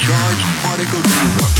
Charged particle.